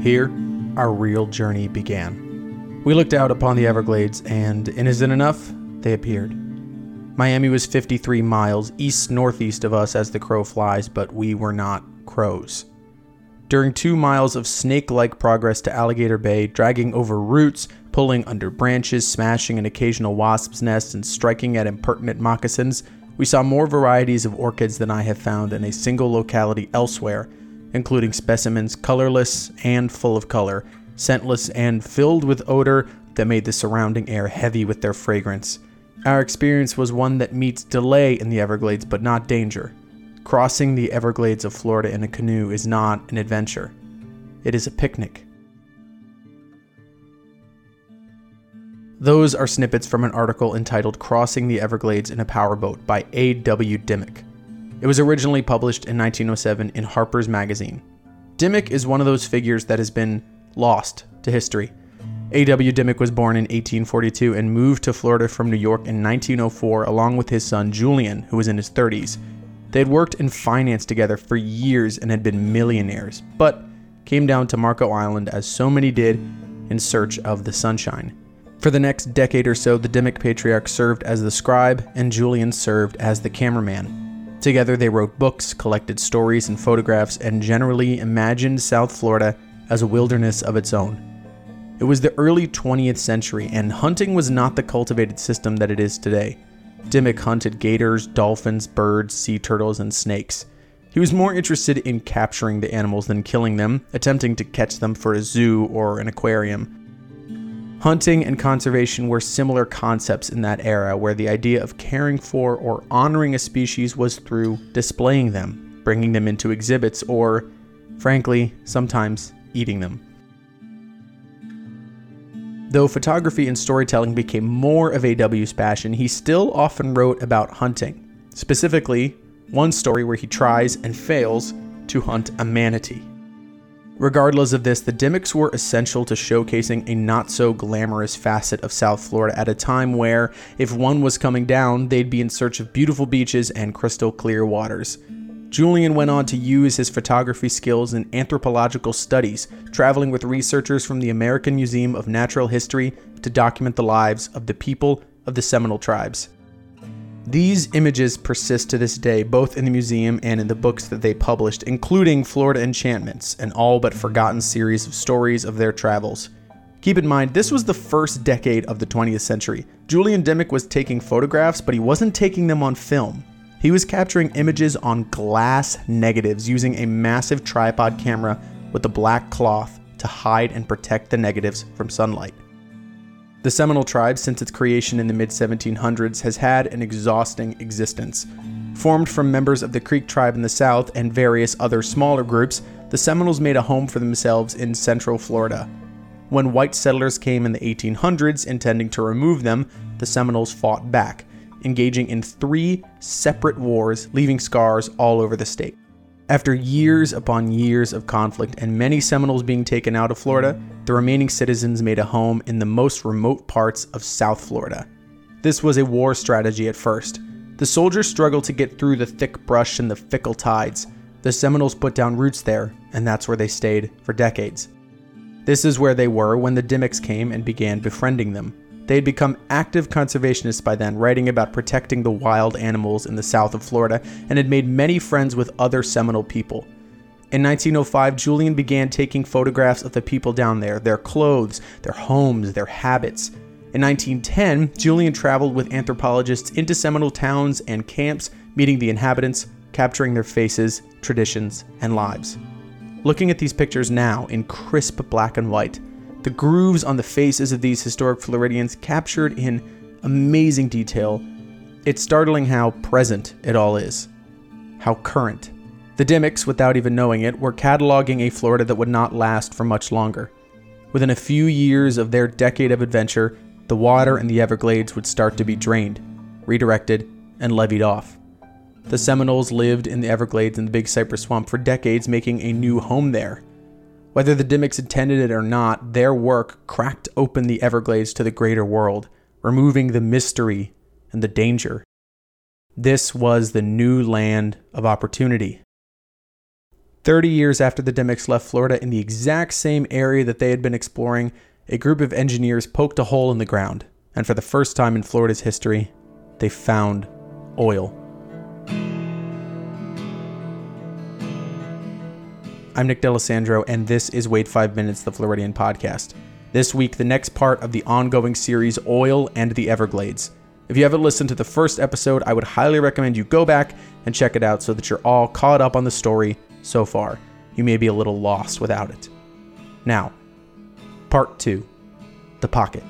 Here, our real journey began. We looked out upon the Everglades, and innocent enough, they appeared. Miami was 53 miles east northeast of us as the crow flies, but we were not crows. During two miles of snake like progress to Alligator Bay, dragging over roots, pulling under branches, smashing an occasional wasp's nest, and striking at impertinent moccasins, we saw more varieties of orchids than I have found in a single locality elsewhere, including specimens colorless and full of color, scentless and filled with odor that made the surrounding air heavy with their fragrance. Our experience was one that meets delay in the Everglades but not danger. Crossing the Everglades of Florida in a canoe is not an adventure, it is a picnic. Those are snippets from an article entitled Crossing the Everglades in a Powerboat by A.W. Dimock. It was originally published in 1907 in Harper's Magazine. Dimock is one of those figures that has been lost to history. A.W. Dimock was born in 1842 and moved to Florida from New York in 1904 along with his son Julian, who was in his 30s. They had worked in finance together for years and had been millionaires, but came down to Marco Island as so many did in search of the sunshine. For the next decade or so, the Dimock patriarch served as the scribe, and Julian served as the cameraman. Together, they wrote books, collected stories and photographs, and generally imagined South Florida as a wilderness of its own. It was the early 20th century, and hunting was not the cultivated system that it is today. Dimmock hunted gators, dolphins, birds, sea turtles, and snakes. He was more interested in capturing the animals than killing them, attempting to catch them for a zoo or an aquarium. Hunting and conservation were similar concepts in that era, where the idea of caring for or honoring a species was through displaying them, bringing them into exhibits, or, frankly, sometimes eating them. Though photography and storytelling became more of A.W.'s passion, he still often wrote about hunting. Specifically, one story where he tries and fails to hunt a manatee. Regardless of this, the Dimocks were essential to showcasing a not so glamorous facet of South Florida at a time where, if one was coming down, they'd be in search of beautiful beaches and crystal clear waters. Julian went on to use his photography skills in anthropological studies, traveling with researchers from the American Museum of Natural History to document the lives of the people of the Seminole tribes. These images persist to this day, both in the museum and in the books that they published, including Florida Enchantments, an all but forgotten series of stories of their travels. Keep in mind, this was the first decade of the 20th century. Julian Dimock was taking photographs, but he wasn't taking them on film. He was capturing images on glass negatives using a massive tripod camera with a black cloth to hide and protect the negatives from sunlight. The Seminole tribe, since its creation in the mid 1700s, has had an exhausting existence. Formed from members of the Creek tribe in the south and various other smaller groups, the Seminoles made a home for themselves in central Florida. When white settlers came in the 1800s intending to remove them, the Seminoles fought back, engaging in three separate wars, leaving scars all over the state. After years upon years of conflict and many Seminoles being taken out of Florida, the remaining citizens made a home in the most remote parts of South Florida. This was a war strategy at first. The soldiers struggled to get through the thick brush and the fickle tides. The Seminoles put down roots there, and that's where they stayed for decades. This is where they were when the Dimocks came and began befriending them. They had become active conservationists by then, writing about protecting the wild animals in the south of Florida, and had made many friends with other Seminole people. In 1905, Julian began taking photographs of the people down there, their clothes, their homes, their habits. In 1910, Julian traveled with anthropologists into Seminole towns and camps, meeting the inhabitants, capturing their faces, traditions, and lives. Looking at these pictures now in crisp black and white, the grooves on the faces of these historic Floridians captured in amazing detail. It's startling how present it all is, how current. The Dimocks, without even knowing it, were cataloging a Florida that would not last for much longer. Within a few years of their decade of adventure, the water in the Everglades would start to be drained, redirected, and leveed off. The Seminoles lived in the Everglades and the Big Cypress Swamp for decades, making a new home there. Whether the Dimocks intended it or not, their work cracked open the Everglades to the greater world, removing the mystery and the danger. This was the new land of opportunity. 30 years after the Dimocks left Florida in the exact same area that they had been exploring, a group of engineers poked a hole in the ground, and for the first time in Florida's history, they found oil. I'm Nick D'Alessandro, and this is Wait 5 Minutes, the Floridian podcast. This week, the next part of the ongoing series, Oil and the Everglades. If you haven't listened to the first episode, I would highly recommend you go back and check it out so that you're all caught up on the story so far. You may be a little lost without it. Now, part two The Pocket.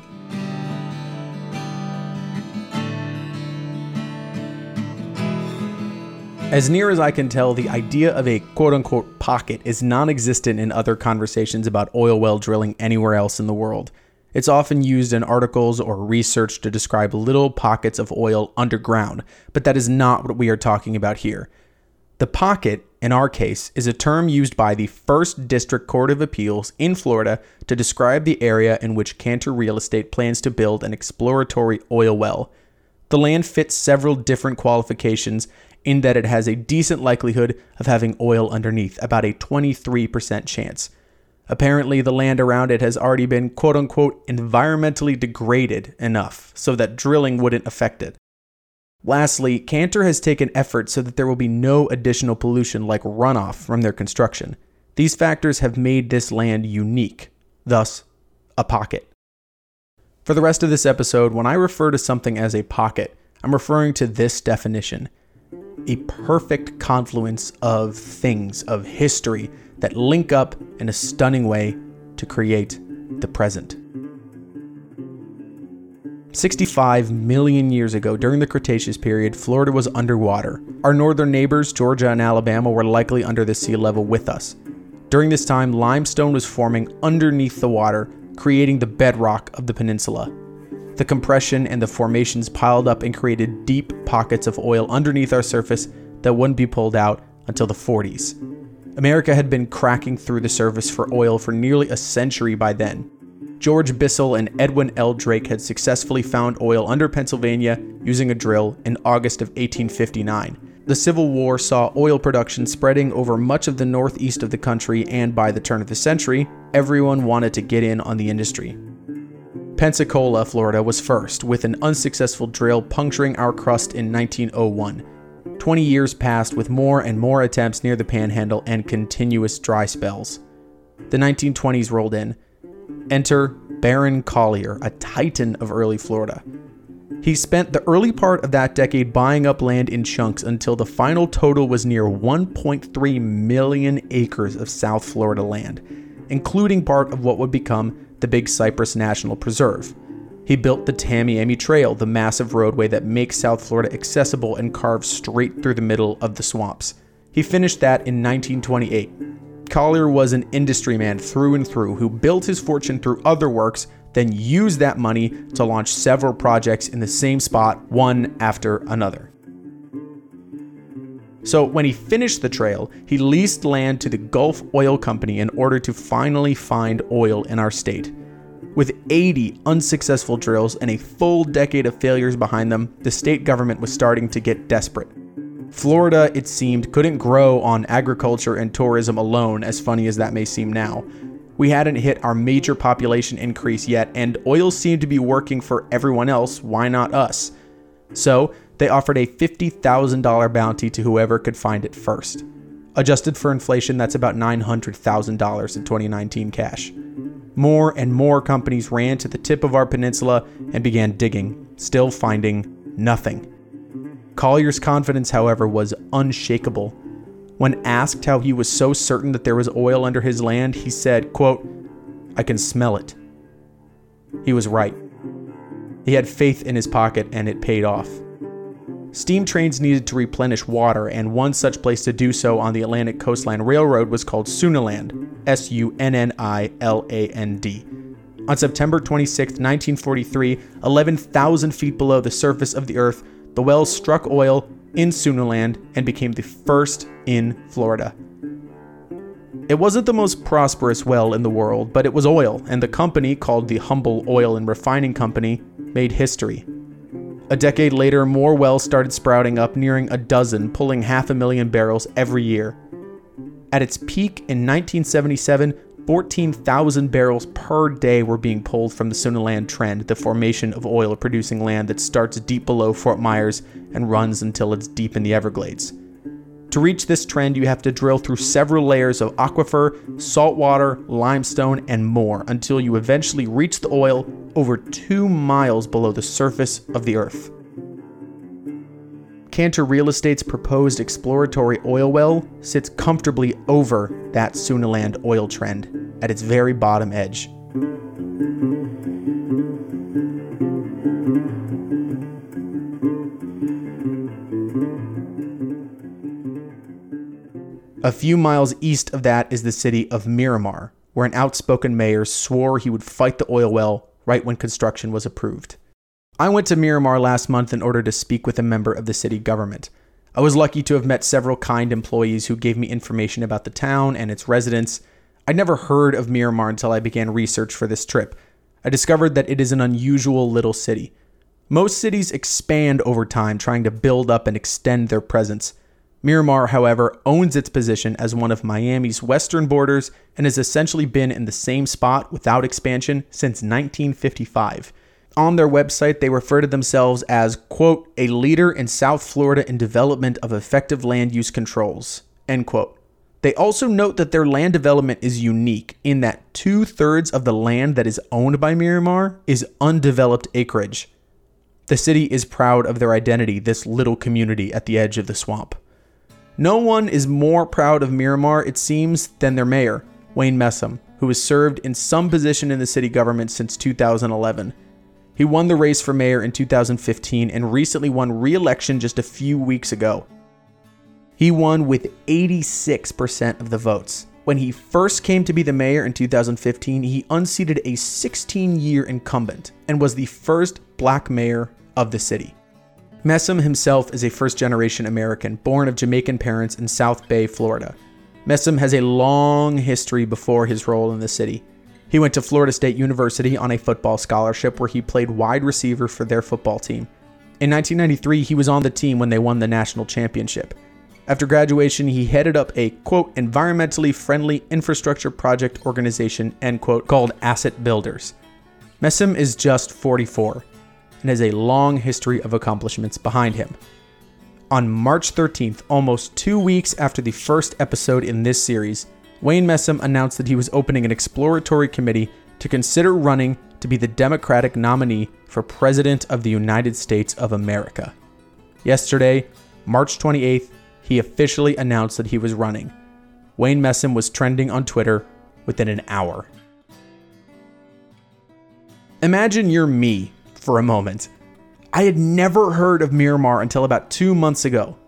As near as I can tell, the idea of a quote unquote pocket is non existent in other conversations about oil well drilling anywhere else in the world. It's often used in articles or research to describe little pockets of oil underground, but that is not what we are talking about here. The pocket, in our case, is a term used by the First District Court of Appeals in Florida to describe the area in which Kanter Real Estate plans to build an exploratory oil well. The land fits several different qualifications in that it has a decent likelihood of having oil underneath, about a 23% chance. Apparently, the land around it has already been quote unquote environmentally degraded enough so that drilling wouldn't affect it. Lastly, Kanter has taken efforts so that there will be no additional pollution like runoff from their construction. These factors have made this land unique, thus, a pocket. For the rest of this episode, when I refer to something as a pocket, I'm referring to this definition a perfect confluence of things, of history, that link up in a stunning way to create the present. 65 million years ago, during the Cretaceous period, Florida was underwater. Our northern neighbors, Georgia and Alabama, were likely under the sea level with us. During this time, limestone was forming underneath the water, creating the bedrock of the peninsula. The compression and the formations piled up and created deep pockets of oil underneath our surface that wouldn't be pulled out until the 40s. America had been cracking through the surface for oil for nearly a century by then. George Bissell and Edwin L. Drake had successfully found oil under Pennsylvania using a drill in August of 1859. The Civil War saw oil production spreading over much of the northeast of the country, and by the turn of the century, everyone wanted to get in on the industry. Pensacola, Florida was first, with an unsuccessful drill puncturing our crust in 1901. 20 years passed with more and more attempts near the panhandle and continuous dry spells. The 1920s rolled in. Enter Barron Collier, a titan of early Florida. He spent the early part of that decade buying up land in chunks until the final total was near 1.3 million acres of South Florida land, including part of what would become the Big Cypress National Preserve. He built the Tamiami Trail, the massive roadway that makes South Florida accessible and carves straight through the middle of the swamps. He finished that in 1928. Collier was an industry man through and through who built his fortune through other works, then used that money to launch several projects in the same spot, one after another. So, when he finished the trail, he leased land to the Gulf Oil Company in order to finally find oil in our state. With 80 unsuccessful drills and a full decade of failures behind them, the state government was starting to get desperate. Florida, it seemed, couldn't grow on agriculture and tourism alone, as funny as that may seem now. We hadn't hit our major population increase yet, and oil seemed to be working for everyone else, why not us? So, they offered a $50,000 bounty to whoever could find it first. Adjusted for inflation, that's about $900,000 in 2019 cash. More and more companies ran to the tip of our peninsula and began digging, still finding nothing. Collier's confidence, however, was unshakable. When asked how he was so certain that there was oil under his land, he said, quote, I can smell it. He was right. He had faith in his pocket and it paid off. Steam trains needed to replenish water, and one such place to do so on the Atlantic Coastline Railroad was called Sunniland, S U N N I L A N D. On September 26, 1943, 11,000 feet below the surface of the Earth, the well struck oil in Sunniland and became the first in Florida. It wasn't the most prosperous well in the world, but it was oil, and the company, called the Humble Oil and Refining Company, made history. A decade later, more wells started sprouting up, nearing a dozen, pulling half a million barrels every year. At its peak in 1977, 14,000 barrels per day were being pulled from the Sunniland Trend, the formation of oil producing land that starts deep below Fort Myers and runs until it's deep in the Everglades. To reach this trend, you have to drill through several layers of aquifer, saltwater, limestone, and more until you eventually reach the oil over two miles below the surface of the Earth. Kanter Real Estate's proposed exploratory oil well sits comfortably over that Sunniland oil trend at its very bottom edge. A few miles east of that is the city of Miramar, where an outspoken mayor swore he would fight the oil well right when construction was approved. I went to Miramar last month in order to speak with a member of the city government. I was lucky to have met several kind employees who gave me information about the town and its residents. I'd never heard of Miramar until I began research for this trip. I discovered that it is an unusual little city. Most cities expand over time, trying to build up and extend their presence. Miramar, however, owns its position as one of Miami's western borders and has essentially been in the same spot without expansion since 1955. On their website, they refer to themselves as, quote, a leader in South Florida in development of effective land use controls, end quote. They also note that their land development is unique in that two thirds of the land that is owned by Miramar is undeveloped acreage. The city is proud of their identity, this little community at the edge of the swamp. No one is more proud of Miramar, it seems, than their mayor, Wayne Messam, who has served in some position in the city government since 2011. He won the race for mayor in 2015 and recently won re election just a few weeks ago. He won with 86% of the votes. When he first came to be the mayor in 2015, he unseated a 16 year incumbent and was the first black mayor of the city. Messam himself is a first generation American born of Jamaican parents in South Bay, Florida. Messam has a long history before his role in the city. He went to Florida State University on a football scholarship where he played wide receiver for their football team. In 1993, he was on the team when they won the national championship. After graduation, he headed up a quote environmentally friendly infrastructure project organization end quote called Asset Builders. Messam is just 44 and has a long history of accomplishments behind him. On March 13th, almost two weeks after the first episode in this series, Wayne Messam announced that he was opening an exploratory committee to consider running to be the Democratic nominee for President of the United States of America. Yesterday, March 28th, he officially announced that he was running. Wayne Messam was trending on Twitter within an hour. Imagine you're me for a moment. I had never heard of Miramar until about two months ago.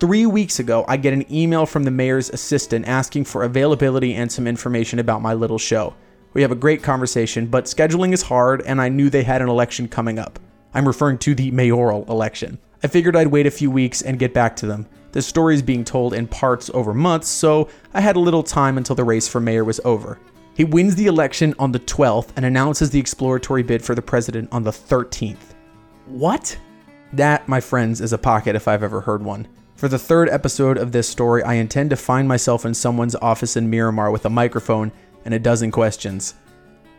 Three weeks ago, I get an email from the mayor's assistant asking for availability and some information about my little show. We have a great conversation, but scheduling is hard, and I knew they had an election coming up. I'm referring to the mayoral election. I figured I'd wait a few weeks and get back to them. The story is being told in parts over months, so I had a little time until the race for mayor was over. He wins the election on the 12th and announces the exploratory bid for the president on the 13th. What? That, my friends, is a pocket if I've ever heard one. For the third episode of this story, I intend to find myself in someone's office in Miramar with a microphone and a dozen questions.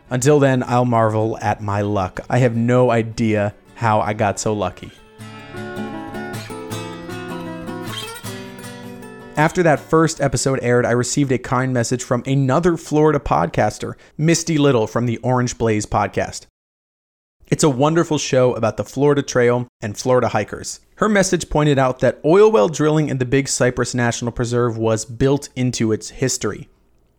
Until then, I'll marvel at my luck. I have no idea how I got so lucky. After that first episode aired, I received a kind message from another Florida podcaster, Misty Little from the Orange Blaze podcast. It's a wonderful show about the Florida Trail and Florida hikers. Her message pointed out that oil well drilling in the Big Cypress National Preserve was built into its history.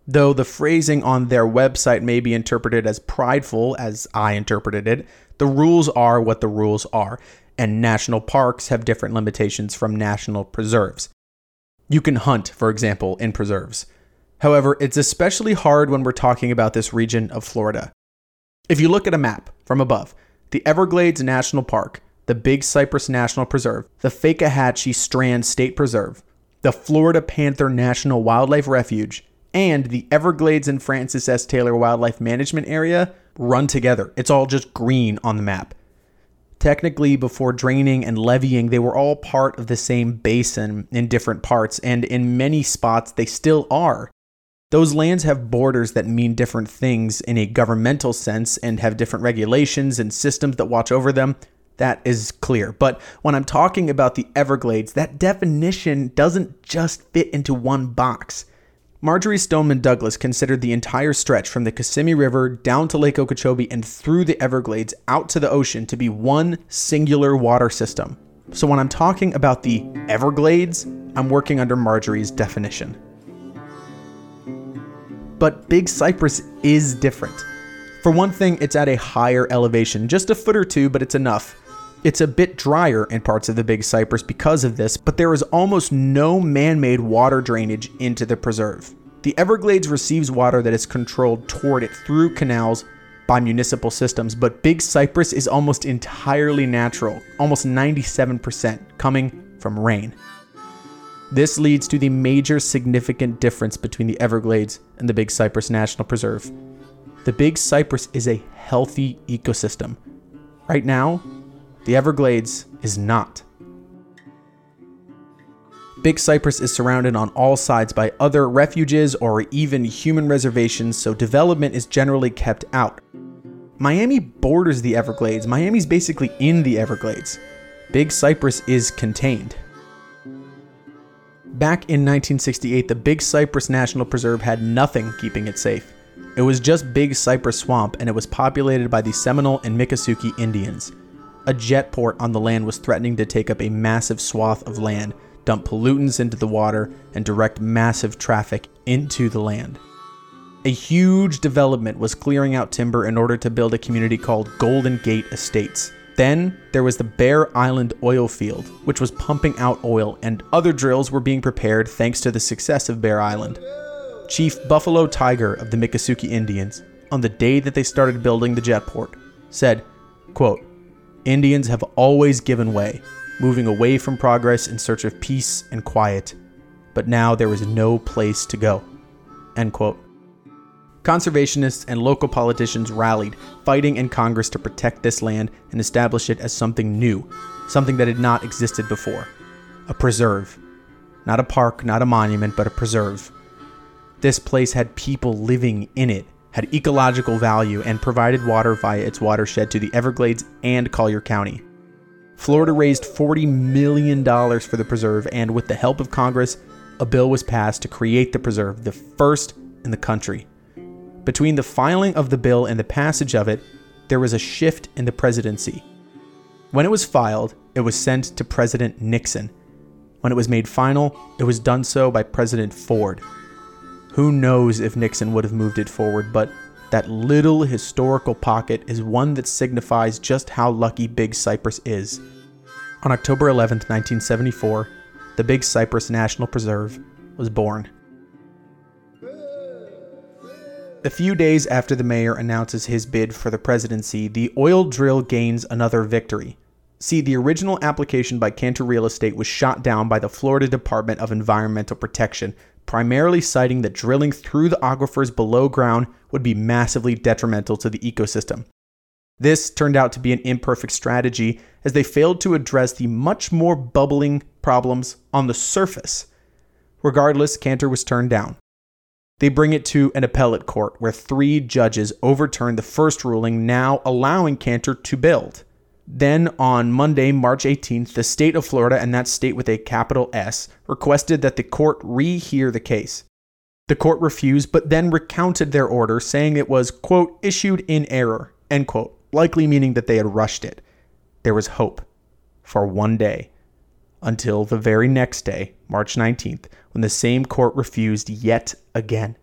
Though the phrasing on their website may be interpreted as prideful, as I interpreted it, the rules are what the rules are, and national parks have different limitations from national preserves. You can hunt, for example, in preserves. However, it's especially hard when we're talking about this region of Florida. If you look at a map from above, the Everglades National Park, the Big Cypress National Preserve, the Fakahatchee Strand State Preserve, the Florida Panther National Wildlife Refuge, and the Everglades and Francis S. Taylor Wildlife Management Area run together. It's all just green on the map. Technically, before draining and leveeing, they were all part of the same basin in different parts, and in many spots, they still are. Those lands have borders that mean different things in a governmental sense and have different regulations and systems that watch over them. That is clear. But when I'm talking about the Everglades, that definition doesn't just fit into one box. Marjory Stoneman Douglas considered the entire stretch from the Kissimmee River down to Lake Okeechobee and through the Everglades out to the ocean to be one singular water system. So when I'm talking about the Everglades, I'm working under Marjory's definition. But Big Cypress is different. For one thing, it's at a higher elevation, just a foot or two, but it's enough. It's a bit drier in parts of the Big Cypress because of this, but there is almost no man made water drainage into the preserve. The Everglades receives water that is controlled toward it through canals by municipal systems, but Big Cypress is almost entirely natural, almost 97% coming from rain. This leads to the major significant difference between the Everglades and the Big Cypress National Preserve. The Big Cypress is a healthy ecosystem. Right now, the Everglades is not. Big Cypress is surrounded on all sides by other refuges or even human reservations, so development is generally kept out. Miami borders the Everglades. Miami's basically in the Everglades. Big Cypress is contained. Back in 1968, the Big Cypress National Preserve had nothing keeping it safe. It was just Big Cypress Swamp, and it was populated by the Seminole and Miccosukee Indians a jet port on the land was threatening to take up a massive swath of land, dump pollutants into the water, and direct massive traffic into the land. A huge development was clearing out timber in order to build a community called Golden Gate Estates. Then there was the Bear Island oil field, which was pumping out oil, and other drills were being prepared thanks to the success of Bear Island. Chief Buffalo Tiger of the Miccosukee Indians, on the day that they started building the jetport, said, quote, Indians have always given way, moving away from progress in search of peace and quiet, but now there is no place to go. End quote. Conservationists and local politicians rallied, fighting in Congress to protect this land and establish it as something new, something that had not existed before. A preserve. Not a park, not a monument, but a preserve. This place had people living in it, had ecological value, and provided water via its watershed to the Everglades and Collier County. Florida raised $40 million for the preserve, and with the help of Congress, a bill was passed to create the preserve, the first in the country. Between the filing of the bill and the passage of it, there was a shift in the presidency. When it was filed, it was sent to President Nixon. When it was made final, it was done so by President Ford. Who knows if Nixon would have moved it forward, but that little historical pocket is one that signifies just how lucky Big Cypress is. On October 11, 1974, the Big Cypress National Preserve was born. A few days after the mayor announces his bid for the presidency, the oil drill gains another victory. See, the original application by Kanter Real Estate was shot down by the Florida Department of Environmental Protection primarily citing that drilling through the aquifers below ground would be massively detrimental to the ecosystem. This turned out to be an imperfect strategy as they failed to address the much more bubbling problems on the surface. Regardless, Kanter was turned down. They bring it to an appellate court where three judges overturned the first ruling, now allowing Kanter to build. Then on Monday, March 18th, the state of Florida, and that state with a capital S, requested that the court rehear the case. The court refused, but then recounted their order, saying it was, quote, issued in error, end quote, likely meaning that they had rushed it. There was hope for one day until the very next day, March 19th, when the same court refused yet again.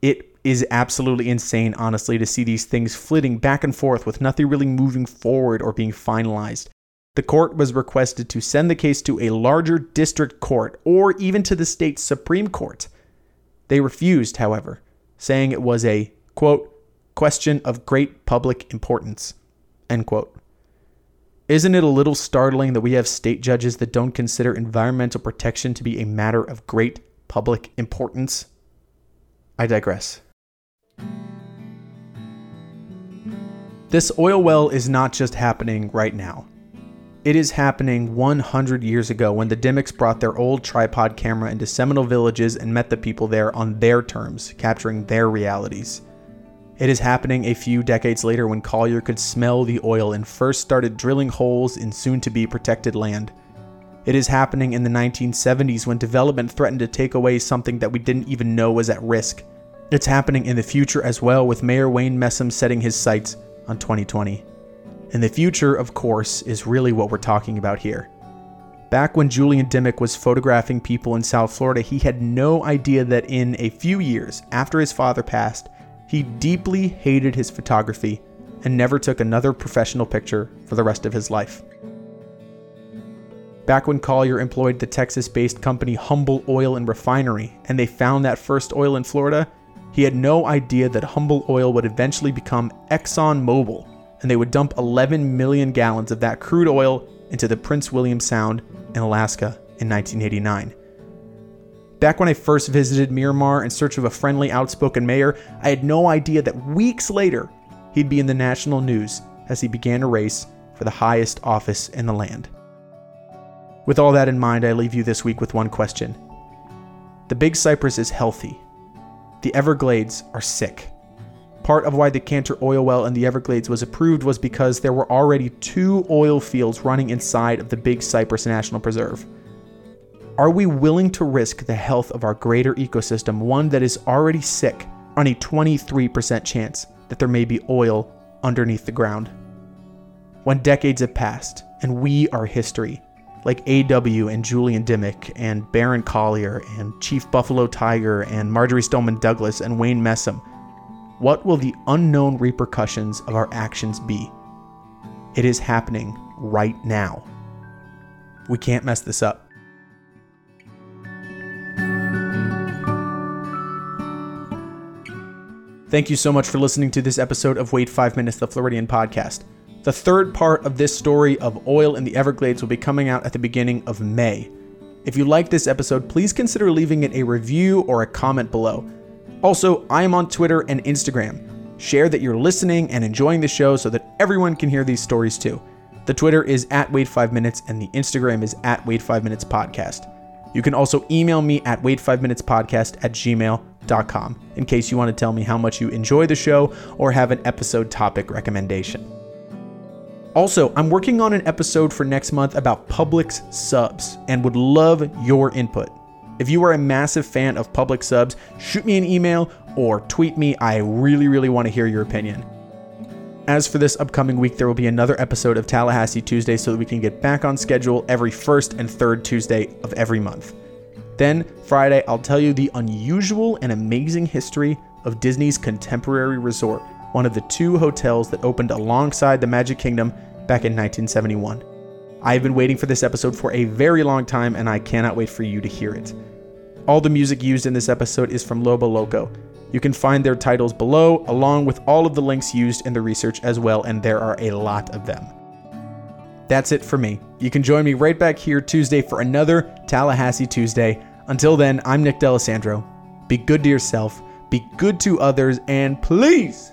It is absolutely insane, honestly, to see these things flitting back and forth with nothing really moving forward or being finalized. The court was requested to send the case to a larger district court or even to the state Supreme Court. They refused, however, saying it was a, quote, question of great public importance, end quote. Isn't it a little startling that we have state judges that don't consider environmental protection to be a matter of great public importance? I digress. This oil well is not just happening right now. It is happening 100 years ago when the Dimocks brought their old tripod camera into Seminole villages and met the people there on their terms, capturing their realities. It is happening a few decades later when Collier could smell the oil and first started drilling holes in soon to be protected land. It is happening in the 1970s when development threatened to take away something that we didn't even know was at risk. It's happening in the future as well, with Mayor Wayne Messam setting his sights on 2020. And the future, of course, is really what we're talking about here. Back when Julian Dimock was photographing people in South Florida, he had no idea that in a few years after his father passed, he deeply hated his photography and never took another professional picture for the rest of his life. Back when Collier employed the Texas based company Humble Oil and Refinery, and they found that first oil in Florida, he had no idea that Humble Oil would eventually become Exxon Mobil, and they would dump 11 million gallons of that crude oil into the Prince William Sound in Alaska in 1989. Back when I first visited Miramar in search of a friendly, outspoken mayor, I had no idea that weeks later he'd be in the national news as he began a race for the highest office in the land. With all that in mind, I leave you this week with one question. The Big Cypress is healthy, the Everglades are sick. Part of why the Kanter oil well in the Everglades was approved was because there were already two oil fields running inside of the Big Cypress National Preserve. Are we willing to risk the health of our greater ecosystem, one that is already sick, on a 23% chance that there may be oil underneath the ground? When decades have passed and we are history, like A.W. and Julian Dimock and Barron Collier and Chief Buffalo Tiger and Marjory Stoneman Douglas and Wayne Messam, what will the unknown repercussions of our actions be? It is happening right now. We can't mess this up. Thank you so much for listening to this episode of Wait 5 Minutes, the Floridian podcast. The third part of this story of oil in the Everglades will be coming out at the beginning of May. If you like this episode, please consider leaving it a review or a comment below. Also, I am on Twitter and Instagram. Share that you're listening and enjoying the show so that everyone can hear these stories too. The Twitter is at Wait 5 Minutes and the Instagram is at Wait 5 Minutes Podcast. You can also email me at wait5minutespodcast at gmail.com in case you want to tell me how much you enjoy the show or have an episode topic recommendation. Also, I'm working on an episode for next month about Publix subs and would love your input. If you are a massive fan of Publix subs, shoot me an email or tweet me. I really, really want to hear your opinion. As for this upcoming week, there will be another episode of Tallahassee Tuesday so that we can get back on schedule every first and third Tuesday of every month. Then, Friday, I'll tell you the unusual and amazing history of Disney's Contemporary Resort one of the two hotels that opened alongside the Magic Kingdom back in 1971. I've been waiting for this episode for a very long time, and I cannot wait for you to hear it. All the music used in this episode is from Lobo Loco. You can find their titles below, along with all of the links used in the research as well, and there are a lot of them. That's it for me. You can join me right back here Tuesday for another Tallahassee Tuesday. Until then, I'm Nick D'Alessandro. Be good to yourself, be good to others, and please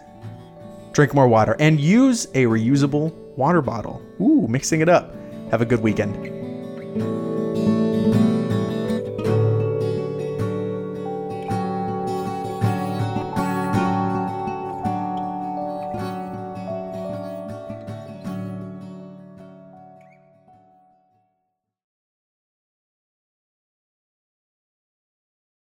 drink more water, and use a reusable water bottle. Ooh, mixing it up. Have a good weekend.